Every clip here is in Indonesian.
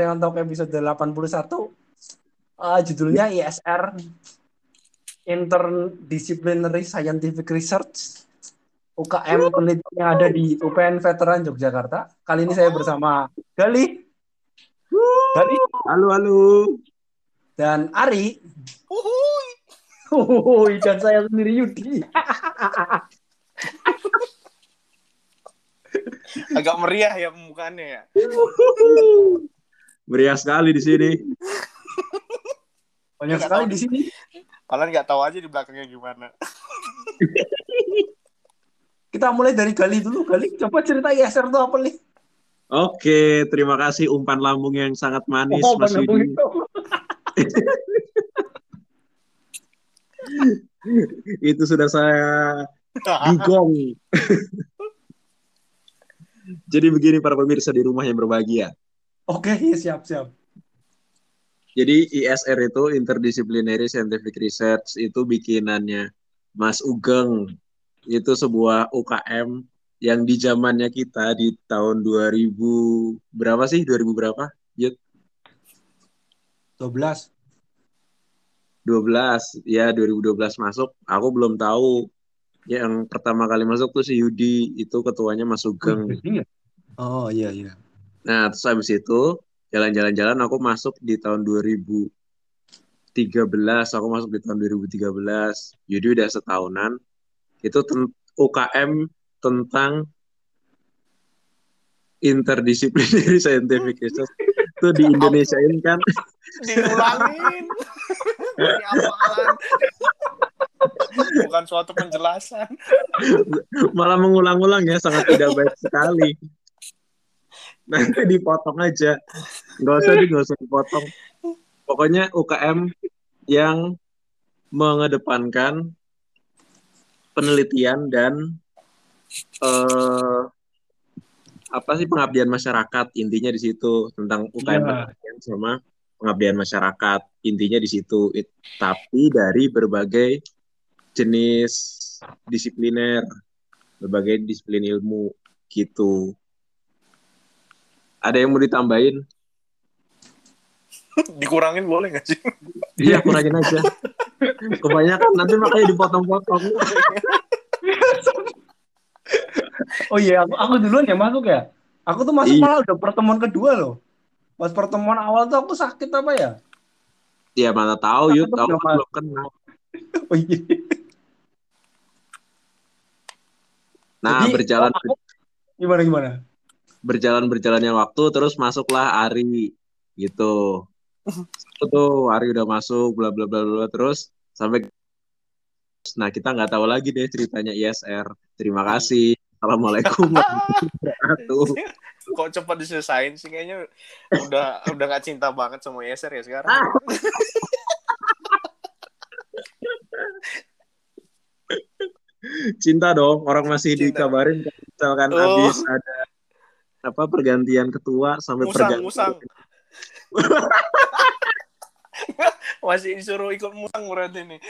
yang untuk episode 81 uh, judulnya ISR Interdisciplinary Scientific Research UKM penelitian yang ada di UPN Veteran Yogyakarta. Kali ini saya bersama Gali. Gali. Halo, halo. Dan Ari. Uhuy. dan saya sendiri Yudi. Agak meriah ya pembukaannya ya. Meriah sekali di sini. Banyak sekali di sini. Kalian nggak tahu aja di belakangnya gimana. Kita mulai dari Gali dulu. Gali, coba cerita ISR itu apa nih? Oke, terima kasih umpan lambung yang sangat manis, Oh, Mas Yudi. Itu sudah saya dugong. Jadi begini para pemirsa di rumah yang berbahagia. Oke, iya, siap siap. Jadi ISR itu Interdisciplinary Scientific Research itu bikinannya Mas Ugeng. Itu sebuah UKM yang di zamannya kita di tahun 2000 berapa sih? 2000 berapa? Yud? 12. 12 ya 2012 masuk aku belum tahu yang pertama kali masuk tuh si Yudi itu ketuanya Mas Sugeng Oh iya iya. Nah terus habis itu jalan-jalan-jalan aku masuk di tahun 2013 aku masuk di tahun 2013 Yudi udah setahunan. Itu ten- UKM tentang interdisciplinary scientific research. Itu di Indonesia ini kan? Diulangin. Ini apaan? Bukan suatu penjelasan. malah mengulang-ulang ya sangat tidak baik sekali nanti dipotong aja. Nggak usah di nggak usah dipotong. Pokoknya UKM yang mengedepankan penelitian dan eh, apa sih pengabdian masyarakat intinya di situ. Tentang UKM Iya. penelitian sama pengabdian masyarakat intinya di situ. It- tapi dari berbagai jenis disipliner berbagai disiplin ilmu gitu ada yang mau ditambahin Dikurangin boleh nggak sih? iya kurangin aja kebanyakan nanti makanya dipotong-potong Oh iya, aku, aku duluan ya masuk ya. Aku tuh masuk Iya. malah udah pertemuan kedua loh. Pas pertemuan awal tuh aku sakit apa ya? ya mana tahu yuk tahu belum kan belum kenal Oh iya. nah Jadi, berjalan aku- gimana gimana? Berjalan berjalannya waktu terus masuklah Ari gitu. Satu tuh Ari udah masuk bla bla bla bla terus sampai nah kita nggak tahu lagi deh ceritanya ISR terima kasih. Assalamualaikum. Kok cepat diselesain sih kayaknya? Udah udah nggak cinta banget sama Yeser ya sekarang. cinta dong. Orang masih Cinta. dikabarin kalau misalkan Oh. habis ada apa pergantian ketua sampai Musang, pergantian musang. Masih disuruh ikut musang berarti nih.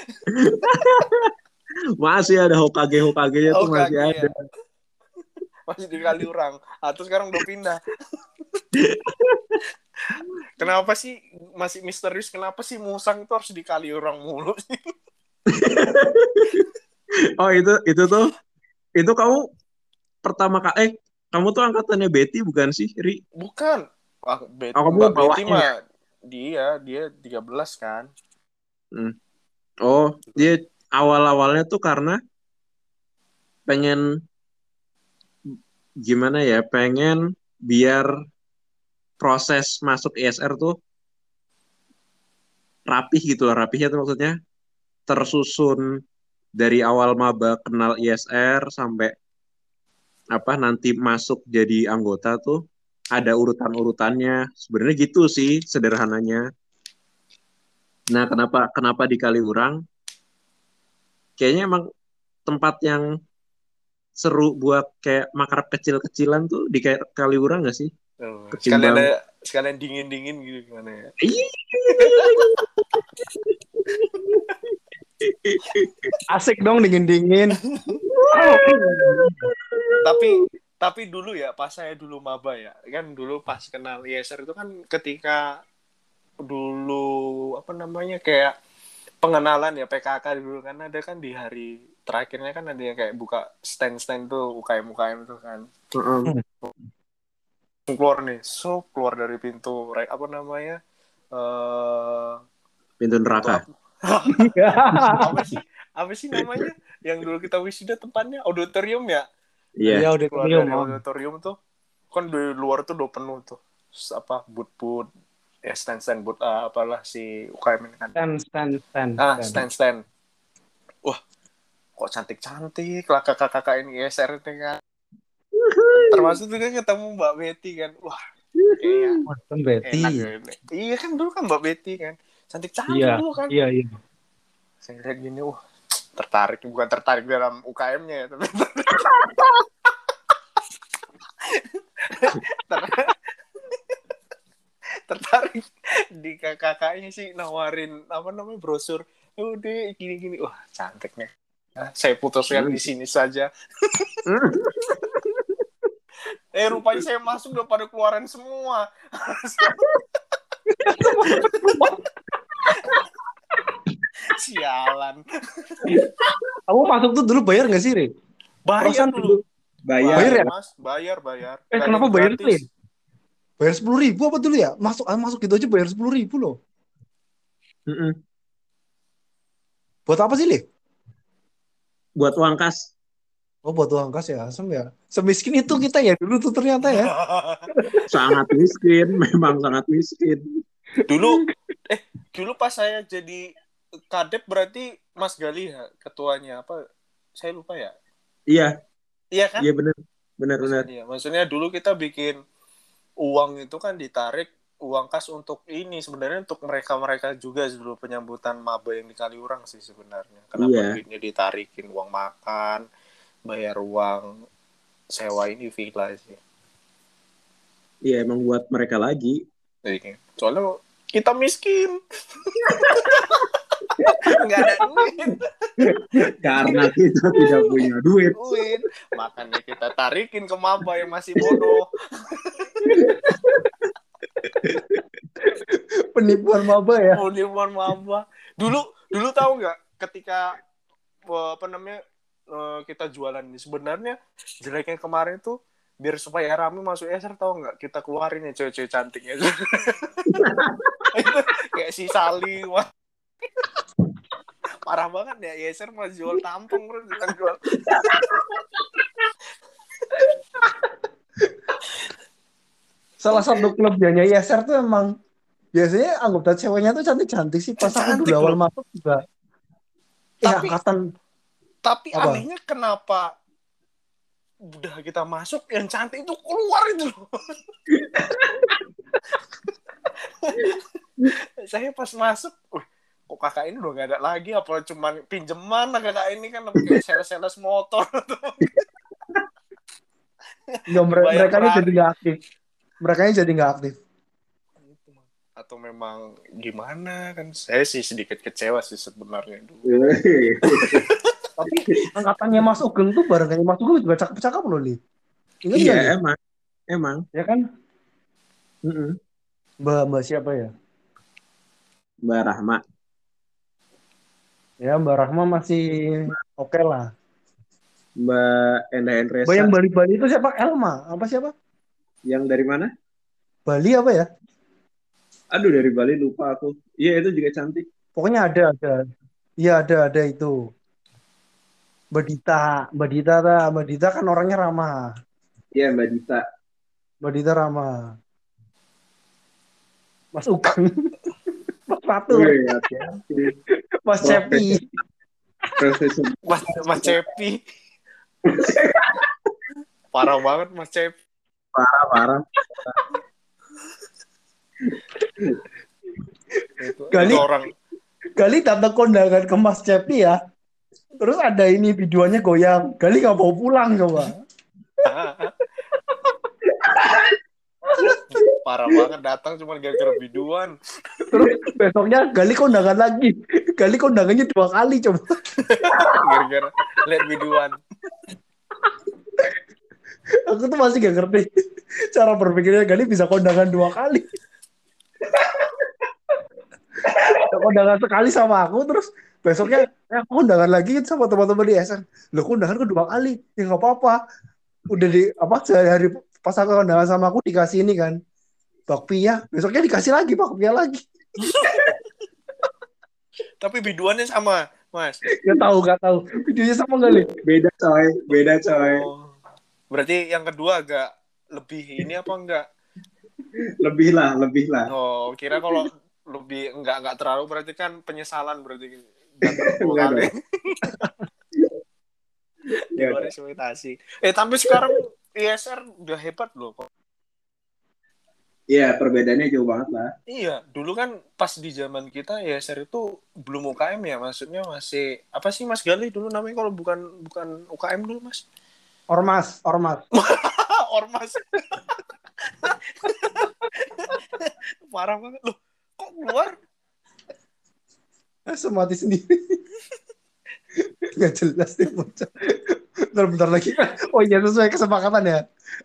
masih ada Hokage Hokage nya tuh masih ada ya. Masih dikali orang. Atau sekarang udah pindah. Kenapa sih masih misterius? Kenapa sih musang itu harus dikali orang mulu sih? oh itu itu tuh itu kamu pertama kali eh kamu tuh angkatannya Betty bukan sih Ri Bukan. Wah, Bet Oh, kamu Mbak Betty mah dia dia 13 kan. oh dia awal awalnya tuh karena pengen gimana ya pengen biar proses masuk ISR tuh rapih gitu loh rapihnya tuh maksudnya tersusun dari awal maba kenal ISR sampai apa nanti masuk jadi anggota tuh ada urutan-urutannya sebenarnya gitu sih sederhananya nah kenapa kenapa di Kaliurang kayaknya emang tempat yang seru buat kayak makrab kecil-kecilan tuh di kayak Kaliurang gak sih Oh, Ketimbang- sekalian ada sekalian dingin-dingin gitu gimana ya? Asik dong dingin-dingin. Tapi tapi dulu ya pas saya dulu maba ya kan dulu pas kenal ISR itu kan ketika dulu apa namanya kayak pengenalan ya PKK dulu kan ada kan di hari terakhirnya kan ada yang kayak buka stand-stand tuh UKM UKM tuh kan. Keluar nih so keluar dari pintu apa namanya eh Pintu neraka. apa sih apa sih namanya? Yang dulu kita wisuda tempatnya? Auditorium ya? Iya. Iya, dari Om. auditorium tuh. Kan di luar tuh udah penuh tuh. S- apa boot boot ya stand stand boot ah, apalah si UKM ini kan. Stand, stand, stand. ah stand stand. Wah kok cantik cantik lah kakak kakak ini ISR itu kan. Termasuk juga ketemu Mbak Betty kan. Wah Wah, kan Betty. enak ya iya kan dulu kan Mbak Betty kan. Cantik cantik Iya, dulu kan. iya, iya. saya lihat gini wah tertarik bukan tertarik dalam UKM-nya ya tapi Ter- tertarik di kakaknya sih nawarin apa namanya brosur. Udah gini gini wah cantik nih. Ah, saya putuskan di sini saja. Eh rupanya saya masuk udah pada keluaran semua sialan Kamu masuk tuh dulu bayar nggak sih, Re? bayar Perasaan dulu Bayar. Bayar ya? mas bayar bayar Eh, Nggak kenapa bayar gratis. tuh ya? Bayar sepuluh ribu apa dulu ya? Masuk ah, masuk gitu aja bayar sepuluh ribu loh. Heeh. Buat apa sih, Le? Buat uang kas. Oh, buat uang kas ya, asem ya. Semiskin itu kita ya dulu tuh ternyata ya. Sangat miskin, memang sangat miskin. dulu eh dulu pas saya jadi kadep berarti Mas Gali ya ketuanya apa saya lupa ya Iya, iya kan iya benar. Benar benar. maksudnya, maksudnya dulu kita bikin uang itu kan ditarik uang kas untuk ini sebenarnya untuk mereka mereka juga dulu penyambutan maba yang di Kaliurang sih sebenarnya kenapa Iya. duitnya ditarikin uang makan bayar uang sewa ini villa sih Iya, emang buat mereka lagi. Jadi, soalnya kita miskin nggak ada duit. Karena kita tidak punya duit. duit. Makanya kita tarikin ke maba yang masih bodoh. Penipuan maba ya. penipuan maba dulu dulu tahu nggak ketika eh, apa namanya eh, kita jualan ini? Sebenarnya jeleknya kemarin tuh biar supaya rame masuk eser tahu nggak? Kita keluarin ya cewek-cewek cantiknya. Itu kayak si Sali wah parah banget ya Yeser mau jual tampung bro bukan jual Salah satu kelebihannya ISR tuh emang biasanya anggota ceweknya tuh cantik-cantik sih. Pas aku Cantik dulu awal masuk juga. Eh, Tapi- angkatan tapi Apa? anehnya kenapa udah kita masuk yang cantik itu keluar itu loh. saya pas masuk wih, kok kakak ini udah gak ada lagi apa cuman pinjeman lah kakak ini kan kayak sales-sales motor nggak mereka hari. jadi nggak aktif. Mereka jadi nggak aktif. atau memang gimana kan saya sih sedikit kecewa sih sebenarnya dulu Tapi angkatannya Mas Ugeng tuh bareng kayak Mas Ugeng juga cakep-cakep loh, Li. Ingat nggak, Li? Iya, emang. Emang. Ya kan? Mm-mm. Mbak, Mbak siapa ya? Mbak Rahma. Ya, Mbak Rahma masih oke lah. Mbak Enda Endresa. Mbak yang Bali-Bali itu siapa? Elma. Apa siapa? Yang dari mana? Bali apa ya? Aduh, dari Bali lupa aku. Iya, itu juga cantik. Pokoknya ada, ada. Iya, ada, ada itu. Mbak Dita. Mbak Dita, ta. Mbak Dita kan orangnya ramah. Iya, Mbak Dita. Mbak Dita ramah. Mas Ugeng. Mas Ratu. Wih, hati-hati. Mas Cepi. Profesor. mas mas Cepi parah banget mas Cepi Parah. itu, Gali. orang Gali datang kondangan ke Mas Cepi ya. Terus ada ini videonya goyang. Gali nggak mau pulang coba. parah banget datang cuma gara-gara biduan Terus besoknya Gali kondangan lagi. Gali kondangannya dua kali coba. gara-gara lihat biduan Aku tuh masih gak ngerti cara berpikirnya Gali bisa kondangan dua kali. kondangan sekali sama aku terus besoknya eh, aku kondangan lagi sama teman-teman di SN. Loh kondangan kedua kali. Ya nggak apa-apa. Udah di apa sehari pas aku kondangan sama aku dikasih ini kan. Bakpia, besoknya dikasih lagi bakpia lagi. Tapi biduannya sama, Mas. Gak tahu, gak tahu. Videonya sama kali. Beda coy, beda coy. Oh. Berarti yang kedua agak lebih ini apa enggak? Lebih lah, lebih lah. Oh, kira kalau lebih enggak enggak terlalu berarti kan penyesalan berarti Enggak kali. Di Ya, luar ekspektasi. Eh tapi sekarang ISR udah hebat loh kok. Iya, perbedaannya jauh banget lah. Iya, dulu kan pas di zaman kita ISR itu belum UKM ya, maksudnya masih apa sih Mas Gali dulu namanya kalau bukan bukan UKM dulu Mas? Ormas, ormas. Ormas. Parah banget loh. Kok keluar? Eh, semati sendiri. Gak jelas nih bocah. Bentar, bentar lagi. Oh iya sesuai kesepakatan ya.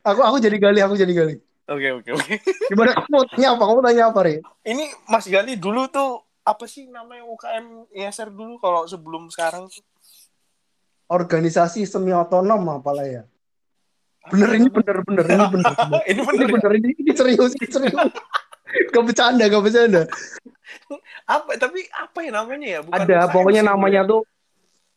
Aku aku jadi gali, aku jadi gali. Oke oke oke. Gimana kamu tanya apa? Kamu tanya apa, Ri? Ini Mas Gali dulu tuh apa sih namanya UKM ISR dulu kalau sebelum sekarang tuh? Organisasi semi otonom apalah ya. Bener ini bener bener ini bener. bener. ini Ini bener. ya? bener ini, ini serius ini serius. Gak bercanda, gak bercanda. Apa tapi apa ya namanya ya? Bukan Ada pokoknya namanya tuh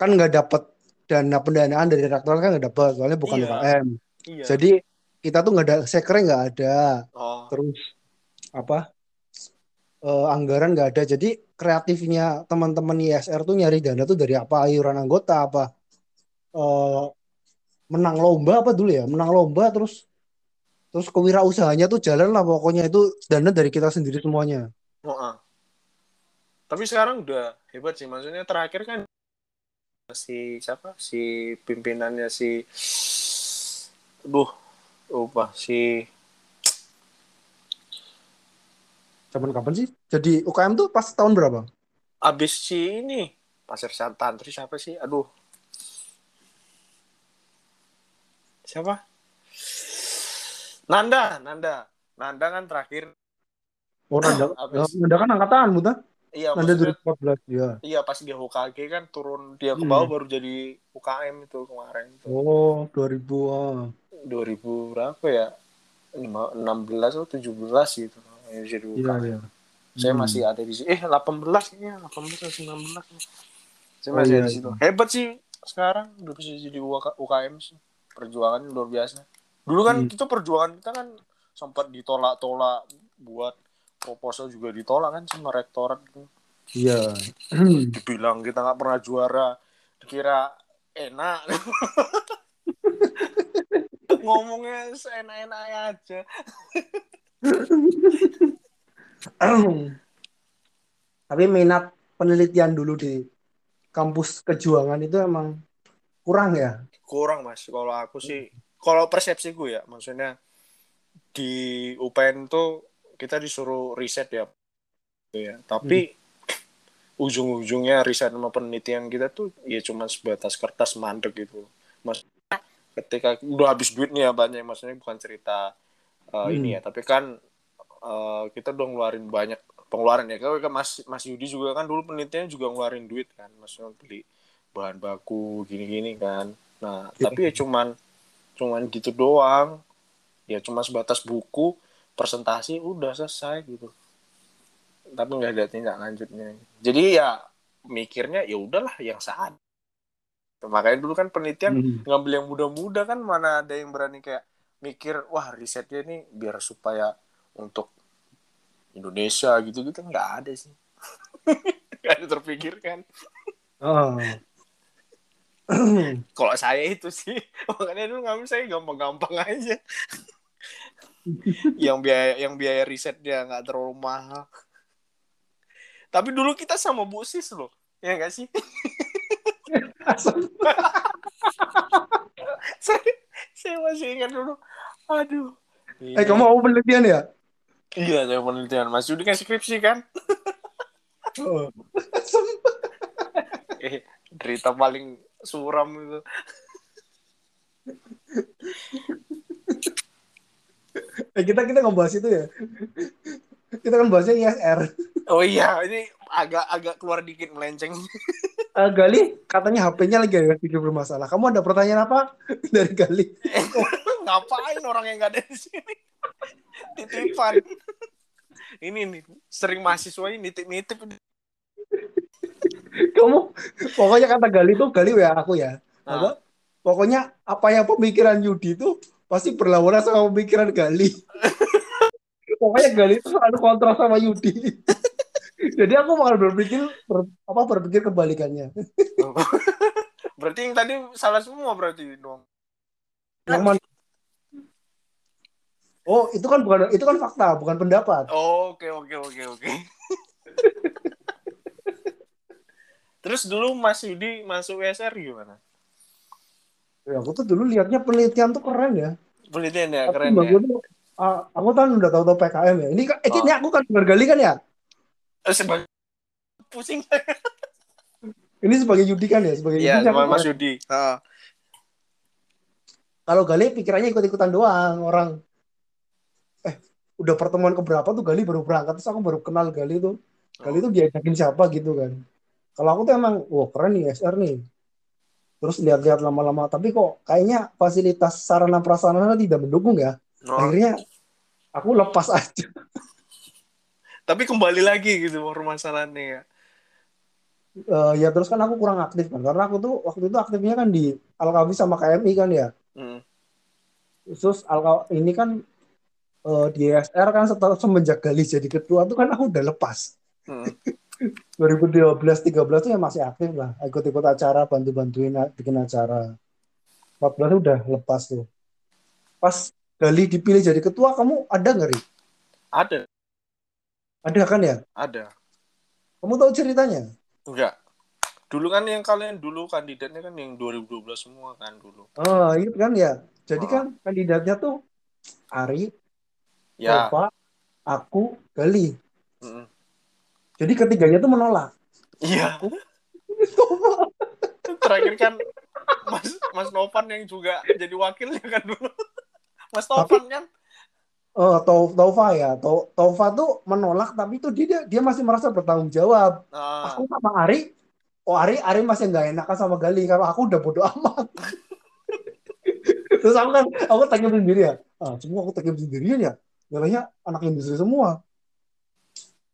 kan nggak dapet dana pendanaan dari rektorat kan nggak dapet soalnya bukan Iya. UKM. Iya. Jadi kita tuh nggak ada sekernya nggak ada. Oh. terus apa eh, anggaran nggak ada jadi kreatifnya teman-teman ISR tuh nyari dana tuh dari apa iuran anggota apa eh, menang lomba apa dulu ya menang lomba terus terus kewirausahanya tuh jalan lah pokoknya itu dana dari kita sendiri semuanya Oh, ah. Tapi sekarang udah hebat sih. Maksudnya terakhir kan si siapa? Si pimpinannya si Duh, lupa si Zaman kapan sih jadi UKM tuh pas tahun berapa abis si ini Pasir Santantri siapa sih? Aduh. Siapa? Nanda, Nanda. Nanda kan terakhir. oh Nanda Habis. Nanda kan angkatan muta Iya, Nanda maksudnya 2014 ya Iya pas dia HKG kan turun dia ke Hmm. bawah baru jadi UKM itu kemarin itu. oh 2000 ah. 2000 berapa ya? Lima- 16 atau 17 gitu. Ya, jadi iya UKM. iya Saya Hmm. masih ada di sini. Eh 18 kayaknya 18 atau 19. Saya Oh, masih iya, ada di situ. Hebat sih sekarang udah bisa jadi UK UKM sih. Perjuangan luar biasa. Dulu kan Hmm. kita perjuangan kita kan sempat ditolak-tolak buat proposal juga ditolak kan sama rektorat gitu. iya dibilang kita nggak pernah juara dikira enak ngomongnya seenak-enak aja Tapi minat penelitian dulu di kampus kejuangan itu emang kurang ya. kurang mas kalau aku sih kalau persepsi gue ya maksudnya di UPN tuh kita disuruh riset ya. Gitu ya. Tapi ujung-ujungnya riset sama penelitian kita tuh ya cuma sebatas kertas mandek gitu. Mas ketika udah habis duit nih ya banyak maksudnya bukan cerita uh, Hmm. ini ya tapi kan uh, kita udah ngeluarin banyak pengeluaran ya. Kalau Mas Mas Yudi juga kan dulu penelitiannya juga ngeluarin duit kan. Maksudnya beli bahan baku gini-gini kan. Nah Iya. tapi ya cuman cuman gitu doang. Ya cuma sebatas buku presentasi udah selesai gitu. Tapi nggak ada tindak lanjutnya. Jadi ya mikirnya ya udahlah yang saat. Makanya dulu kan penelitian Hmm. ngambil yang muda-muda kan mana ada yang berani kayak mikir wah risetnya nih biar supaya untuk Indonesia gitu-gitu. Nggak ada sih. Nggak ada terpikirkan Oh. kalau saya itu sih makanya dulu ngambil saya gampang-gampang aja yang biaya yang biaya risetnya nggak terlalu mahal. Tapi dulu kita sama Bu Sis loh ya nggak sih? Saya, saya masih ingat dulu. Aduh. Eh kamu mau penelitian ya? iya saya penelitian. Mas Yudi kan skripsi kan? Oh. eh derita paling suram itu Eh, kita kita ngebahas itu ya. Kita kan bahasnya ISR. Oh iya, ini agak-agak keluar dikit melenceng. Eh, Gali, katanya HP-nya lagi ada sedikit bermasalah. Kamu ada pertanyaan apa dari Gali? Ngapain orang yang nggak ada di sini? Titipan. Ini nih, sering mahasiswa ini nitip-nitip. Kamu pokoknya kata Gali tuh Gali ya aku ya. Nah. Apa? Pokoknya apa yang pemikiran Yudi itu pasti berlawanan sama pemikiran Gali. pokoknya Gali itu selalu kontra sama Yudi. Jadi aku malah berpikir ber- apa berpikir kebalikannya. berarti yang tadi salah semua berarti dong. Yang mana? Oh, itu kan bukan itu kan fakta, bukan pendapat. Oke oke oke oke. Terus dulu Mas Yudi masuk USR gimana? Ya, aku tuh dulu lihatnya penelitian tuh keren ya. Penelitian ya Tapi keren ya. tuh, ah, aku kan udah tahu-tahu PKM ya. Ini kan, eh, Oh. ini aku kan Gali kan ya. Eh, sebagai pusing. Ini sebagai Yudi kan ya, sebagai Iya, Yudi. sama aku Mas. Yudi. Heeh. Kalau Gali pikirannya ikut-ikutan doang orang. Eh, udah pertemuan keberapa tuh Gali baru berangkat terus aku baru kenal Gali tuh. Gali tuh diajakin siapa gitu kan. Kalau aku tuh emang, wah keren nih SR nih. Terus lihat-lihat lama-lama, tapi kok kayaknya fasilitas sarana prasarana tidak mendukung ya. Oh, Akhirnya aku lepas aja. Tapi kembali lagi gitu permasalahannya ya. Eh, ya terus kan aku kurang aktif kan, karena aku tuh waktu itu aktifnya kan di Alkafi sama KMI kan ya. Hmm. Terus Alka ini kan eh, di ESR kan setelah semenjak Gali jadi ketua tuh kan aku udah lepas. Hmm. 2012 13 tuh ya masih aktif lah, ikut-ikut acara, bantu-bantuin bikin acara. 14 udah lepas tuh. Pas Gali dipilih jadi ketua, kamu ada nggak, Ri? Ada, Ada kan ya? ada. Kamu tahu ceritanya? Enggak. Dulu kan yang kalian dulu kandidatnya kan yang 2012 semua kan dulu. Oh, itu kan ya. Jadi Oh. kan kandidatnya tuh Ari, Ya. Tova, aku, Gali. Jadi ketiganya tuh menolak. Iya. Terakhir kan Mas Mas Novan yang juga jadi wakilnya kan dulu. Mas Novan kan. Oh, Tau- Tova ya. Tau- Tova tuh menolak, tapi tuh dia dia masih merasa bertanggung jawab. Nah, Aku sama Ari, oh Ari Ari masih nggak enakan sama Gali karena aku udah bodo amat. Terus aku kan aku tanya sendiri ya. Ah, semua aku tanya sendirian ya. Nyalanya anak industri semua.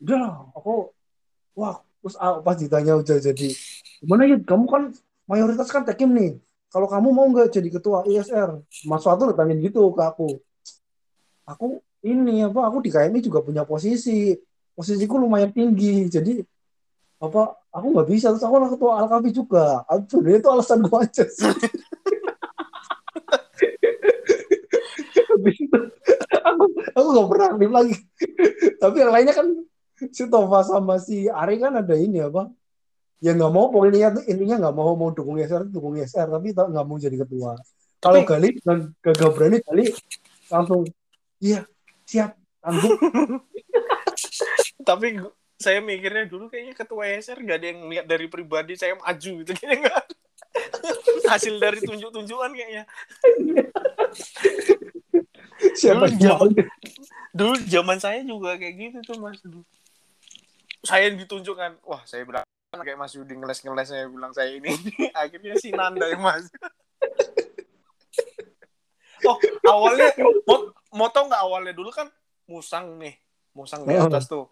Udah lah, aku wah terus ah, pas ditanya udah jadi gimana ya kamu kan mayoritas kan tekim nih. Kalau kamu mau nggak jadi ketua ISR Mas Suatu tanya gitu ke aku. Aku ini apa aku di KMI juga punya posisi. Posisiku lumayan tinggi jadi apa aku nggak bisa. Terus aku anak ketua Alkafi juga. Sebenarnya itu alasan gua aja sih. Habis itu, aku aku nggak pernah aktif lagi. Tapi yang lainnya kan si Tova sama si Ari kan ada ini apa ya nggak mau pokoknya intinya nggak mau mau dukung ISR dukung ISR tapi tak- nggak mau jadi ketua kalau Gali dan gak berani Gali langsung iya siap sanggup tapi saya mikirnya dulu kayaknya ketua SR gak ada yang lihat dari pribadi saya maju gitu kayaknya enggak. Hasil dari tunjuk-tunjukan kayaknya. siapa Dulu zaman- Dulu zaman saya juga kayak gitu tuh Mas. Dulu. Saya yang ditunjukkan, wah saya bilang kayak Mas Yudi ngeles-ngeles saya bilang saya ini. Akhirnya si Nanda yang Mas. oh, awalnya mau, mau tau nggak awalnya dulu kan musang nih, musang di Oh. atas tuh.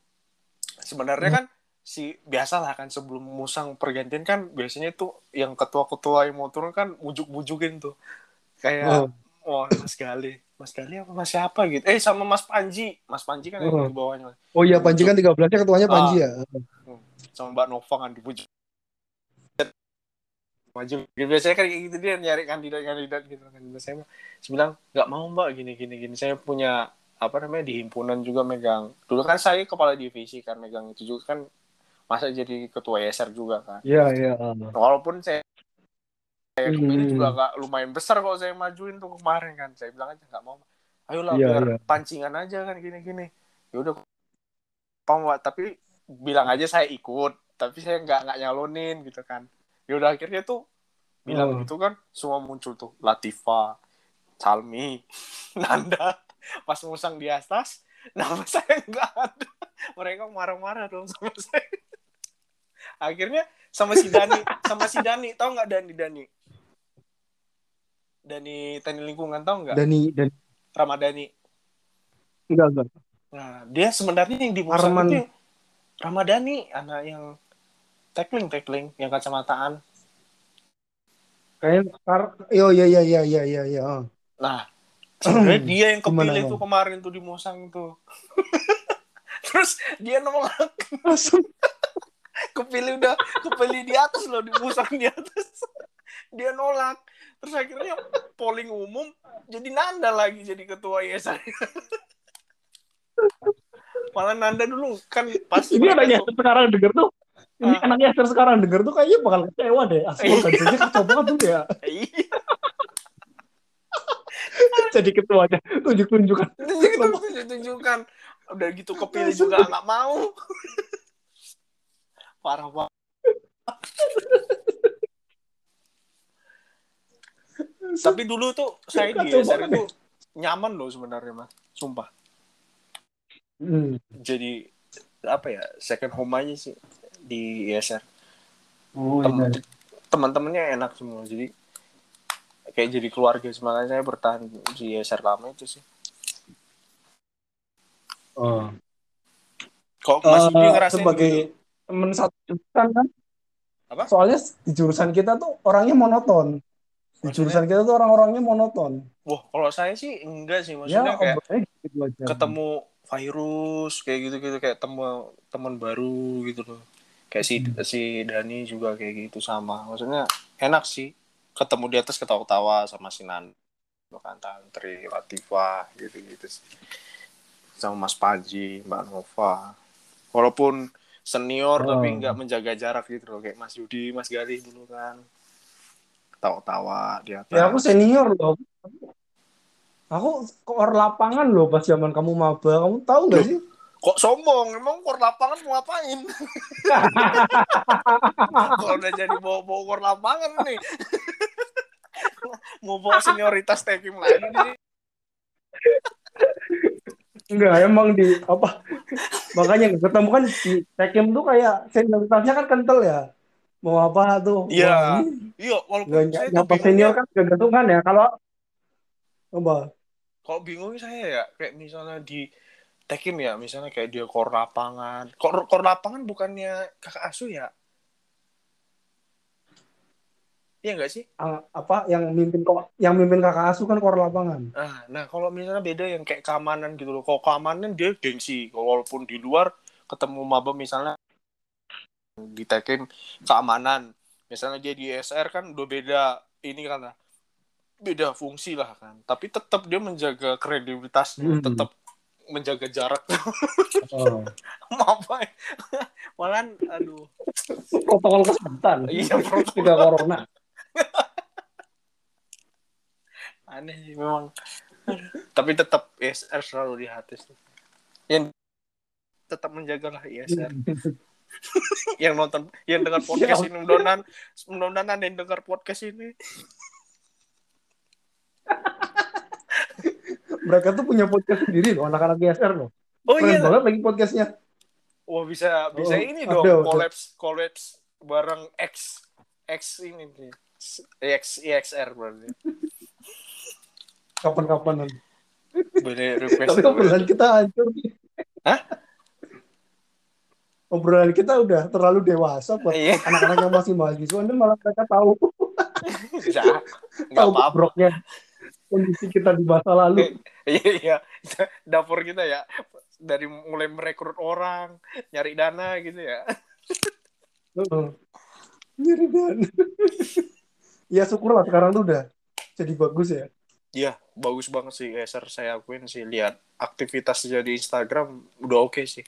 Sebenarnya kan si biasalah kan sebelum musang pergantian kan biasanya tuh yang ketua-ketua yang mau turun kan mujuk-mujukin tuh. Kayak Oh. Mas Gali. Mas Gali apa Mas siapa gitu? Eh, sama Mas Panji. Mas Panji kan yang Oh. di bawahnya. oh iya Panji kan 13 nya ketuanya Panji Ah. ya Sama Mbak Nova kan dipujuk. Maju. Biasanya kan gitu dia nyari kandidat-kandidat gitu kan. Saya mah bilang, nggak mau Mbak gini gini gini. Saya punya apa namanya di himpunan juga megang. Dulu kan saya kepala divisi kan megang itu juga kan masa jadi ketua YSR juga kan. iya iya Walaupun saya saya kepilih Hmm. juga gak lumayan besar kalau saya majuin tuh kemarin kan. Saya bilang aja nggak mau. Ayolah Iya, biar iya. pancingan aja kan gini-gini. Ya udah Pak, tapi bilang aja saya ikut, tapi saya nggak nggak nyalonin gitu kan. Ya udah akhirnya tuh bilang Oh. gitu kan, semua muncul tuh Latifa, Salmi, Nanda. pas musang di atas nama saya nggak ada mereka marah-marah dong sama saya akhirnya sama si Dani sama si Dani tahu nggak Dani Dani Dani teknik lingkungan tahu nggak Dani dan Ramadhani enggak enggak. nah dia sebenarnya yang di musang Arman. itu yang Ramadhani anak yang tackling tackling yang kacamataan Kayak kar yo iya iya iya iya iya. oh. Nah, sebenarnya dia yang kepilih tuh kemarin tuh di Musang tuh. Terus dia nolak, Langsung kepilih udah kepilih di atas loh di Musang di atas. Dia nolak. Terus akhirnya polling umum jadi Nanda lagi jadi ketua ISR. Malah Nanda dulu kan pas ini anaknya tuh- sekarang denger tuh. Ini Ah. anaknya sekarang denger tuh kayaknya bakal kecewa deh. Asli Iya. organisasinya kacau banget tuh ya. Iya, Jadi ketuanya tunjuk-tunjukkan. gitu tunjuk-tunjukkan. Udah gitu kepilih juga nggak mau. Parah banget. Tapi dulu tuh saya di Kacau ISR banget itu nyaman loh sebenarnya mas, sumpah. Hmm. Jadi apa ya second home aja sih di ISR. Oh, Tem- iya. Teman-temannya enak semua, jadi kayak jadi keluarga. Semangat saya bertahan di ISR lama itu sih. Oh. Kok Mas Yudi Eh, ngerasain sebagai gitu? temen satu jurusan kan Apa? soalnya di jurusan kita tuh orangnya monoton di jurusan kita tuh orang-orangnya monoton. Wah, kalau saya sih enggak sih, ya maksudnya kayak obrolnya gitu aja. ketemu virus kayak gitu-gitu kayak temu teman baru gitu loh. Kayak si Hmm. si Dani juga kayak gitu sama. Maksudnya enak sih ketemu di atas ketawa-ketawa sama si Nan bukan Tantri Latifah gitu-gitu sih. Sama Mas Paji Mbak Nova. Walaupun senior Oh. tapi nggak menjaga jarak gitu loh. Kayak Mas Yudi Mas Galih dulu kan ketawa-tawa di atas. Ya aku senior loh. Aku kor lapangan loh pas zaman kamu maba. Kamu tahu nggak sih? kok sombong? Emang kor lapangan mau ngapain? Kalau udah jadi bawa bawa kor lapangan nih? Mau bawa senioritas tekim lagi nih. Enggak emang di apa? Makanya ketemu kan di Tekem tuh kayak senioritasnya kan kental ya mau apa tuh Iya. Iya walaupun nggak saya bingungnya senior kan kegantungan ya kalau apa kalau bingung saya ya kayak misalnya di tekim ya misalnya kayak dia kor lapangan kor kor lapangan bukannya kakak asuh ya Iya nggak sih? ah, apa yang mimpin kok yang mimpin kakak asuh kan kor lapangan Nah, nah kalau misalnya beda yang kayak keamanan gitu loh. Kalau keamanan dia gengsi. Walaupun di luar ketemu maba misalnya di tekim keamanan. Misalnya dia di SR kan udah beda ini lah. Beda fungsi lah kan. Tapi tetap dia menjaga kredibilitasnya, Hmm. tetap menjaga jarak. oh. Malahan aduh. protokol kesehatan Iya, protokol. tidak corona Aneh sih memang. Tapi tetap ISR selalu di hati sih. Yang tetap menjagalah ISR. yang nonton yang dengar podcast ini mudah-mudahan mudah-mudahan ada yang dengar podcast ini. Mereka tuh punya podcast sendiri loh anak-anak GSR loh. Oh keren iya banget lagi podcastnya. Wah bisa bisa Oh, ini dong collabs collabs bareng X X ini nih. X IXR berarti. Kapan-kapan nanti. Boleh request tapi obrolan kita hancur Hah? Obrolan kita udah terlalu dewasa buat iya. anak-anak yang masih mahasiswa ini malah mereka tahu. Tahu apa-apa. bobroknya kondisi kita di masa lalu. Iya iya dapur kita ya dari mulai merekrut orang nyari dana gitu ya. Heeh. Ngeri dan ya syukurlah sekarang tuh udah jadi bagus ya. Iya, bagus banget sih Eser saya akuin sih lihat aktivitasnya di Instagram udah oke sih.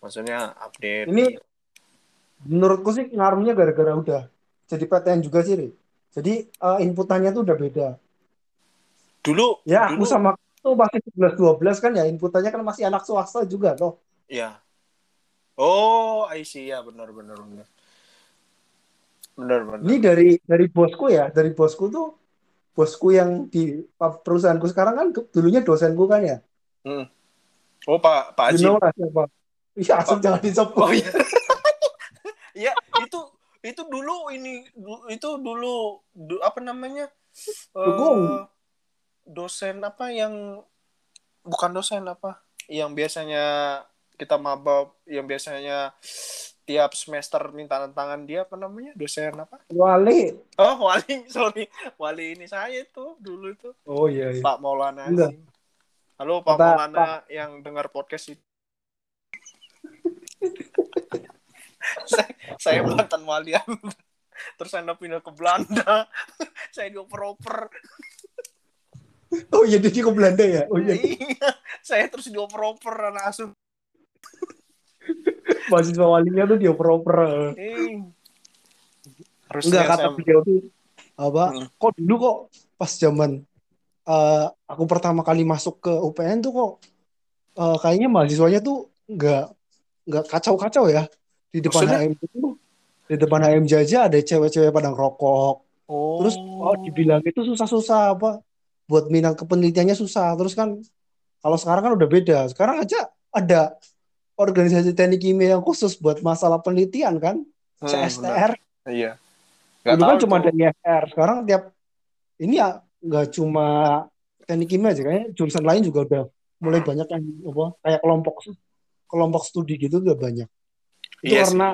Maksudnya update. ini menurutku sih ngaruhnya gara-gara udah jadi PTN juga sih Ri. jadi eh, inputannya tuh udah beda Dulu ya aku dulu, sama tuh masih 11 12 kan ya inputannya kan masih anak swasta juga loh ya. Oh, I see ya benar benar benar. Benar benar. Ini dari dari bosku ya, dari bosku tuh bosku yang di perusahaanku sekarang kan dulunya dosenku kan ya. Oh Pak Pak You Haji. know lah siapa? Iya, asal Pak- jangan disebut. Oh iya. Iya, itu itu dulu ini itu dulu du- apa namanya? Dukung. dosen apa yang bukan dosen apa? Yang biasanya kita maba yang biasanya tiap semester minta tangan dia apa namanya? Dosen apa? Wali. Oh, wali, sorry. Wali ini saya itu dulu itu Oh iya. iya. Pak Maulana. Enggak. Azim. Halo Pak Kata- Maulana yang dengar podcast itu. saya, saya mantan wali. Terus Anda pindah ke Belanda. saya dioper-oper. Oh iya dia ke Belanda ya. Oh iya. Iya. Saya terus dioper-oper anak asuh. Mahasiswa walinya tuh dia oper-oper. Eh. Enggak kata saya- beliau tuh apa? Hmm. Kok dulu kok pas zaman eh, aku pertama kali masuk ke UPN tuh kok eh, kayaknya mahasiswanya tuh enggak enggak kacau-kacau ya. Di depan Maksudnya? HM itu di depan HM aja ada cewek-cewek pada ngerokok. Oh. Terus oh dibilang itu susah-susah apa? Buat minat kepenelitiannya susah. Terus kan kalau sekarang kan udah beda. Sekarang aja ada organisasi teknik kimia yang khusus buat masalah penelitian kan, Hmm, CSTR. benar. Iya. Nggak Dulu kan cuma ada IFR. Sekarang tiap ini ya nggak cuma teknik kimia aja kayaknya jurusan lain juga udah mulai banyak yang apa kayak kelompok kelompok studi gitu udah banyak. Itu Iya sih. karena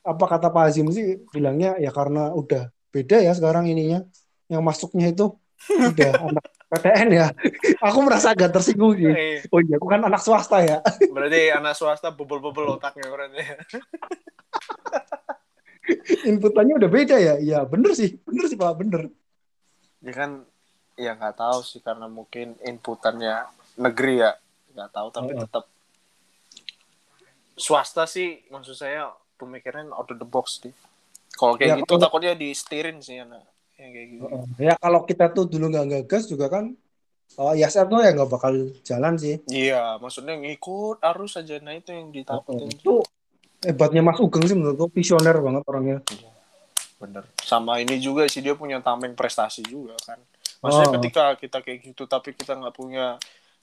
apa kata Pak Azim sih bilangnya ya karena udah beda ya sekarang ininya yang masuknya itu udah anak PTN ya. Aku merasa agak tersinggung sih. Eh, Oh iya, aku kan anak swasta ya. berarti anak swasta bobol-bobol otaknya berarti. Inputannya udah beda ya. Iya, bener sih. Bener sih Pak, bener. Ya kan ya nggak tahu sih karena mungkin inputannya negeri ya nggak tahu tapi Oh. tetap swasta sih maksud saya pemikiran out of the box sih. Kalau kayak Ya, gitu kalau- takutnya di setirin sih anak yang kayak gitu. Ya kalau kita tuh dulu nggak gagas juga kan oh, ISR tuh ya nggak bakal jalan sih. iya maksudnya ngikut arus aja. Nah itu yang ditakutin. Itu hebatnya Mas Ugeng sih menurutku visioner banget orangnya. bener. Sama ini juga sih dia punya tameng prestasi juga kan. Maksudnya Oh. ketika kita kayak gitu tapi kita nggak punya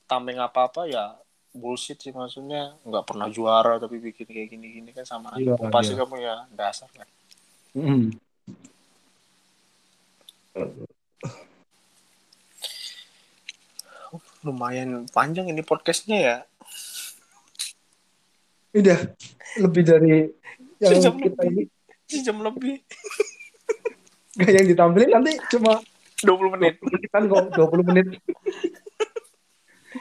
tameng apa apa ya bullshit sih maksudnya nggak pernah juara tapi bikin kayak gini-gini kan sama aja. Iya, pasti iya. kan punya dasar kan Mm. lumayan panjang ini podcastnya ya Udah lebih dari yang Sejam kita lebih. ini sejam lebih nggak yang ditampilin nanti cuma 20 menit 20 menit kan kok 20 menit.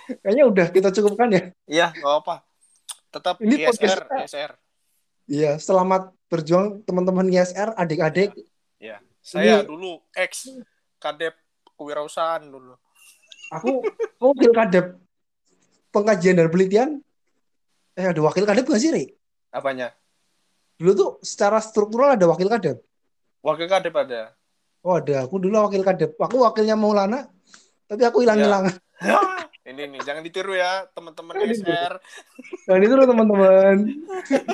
Kayaknya udah kita cukupkan ya. iya nggak apa tetap Ini ISR podcast- ISR Iya, selamat berjuang teman-teman ISR, adik-adik. ya saya Ini- dulu ex kadep kewirausahaan dulu Aku aku wakil kadep pengkajian dan penelitian. Eh ada wakil kadep nggak sih, Ri? apanya Dulu tuh secara struktural ada wakil kadep. wakil kadep ada Oh ada, aku dulu wakil kadep. Aku wakilnya Maulana, tapi aku hilang-hilang. ini nih jangan ditiru ya teman-teman Jangan ditiru. Teman-teman.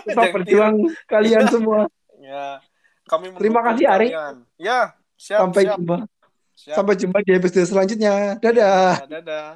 Tetap berjuang kalian semua. ya kami Terima kasih, Ari. kalian. ya siap Sampai siap, jumpa. siap. Sampai jumpa di episode selanjutnya. Dadah. Ya, dadah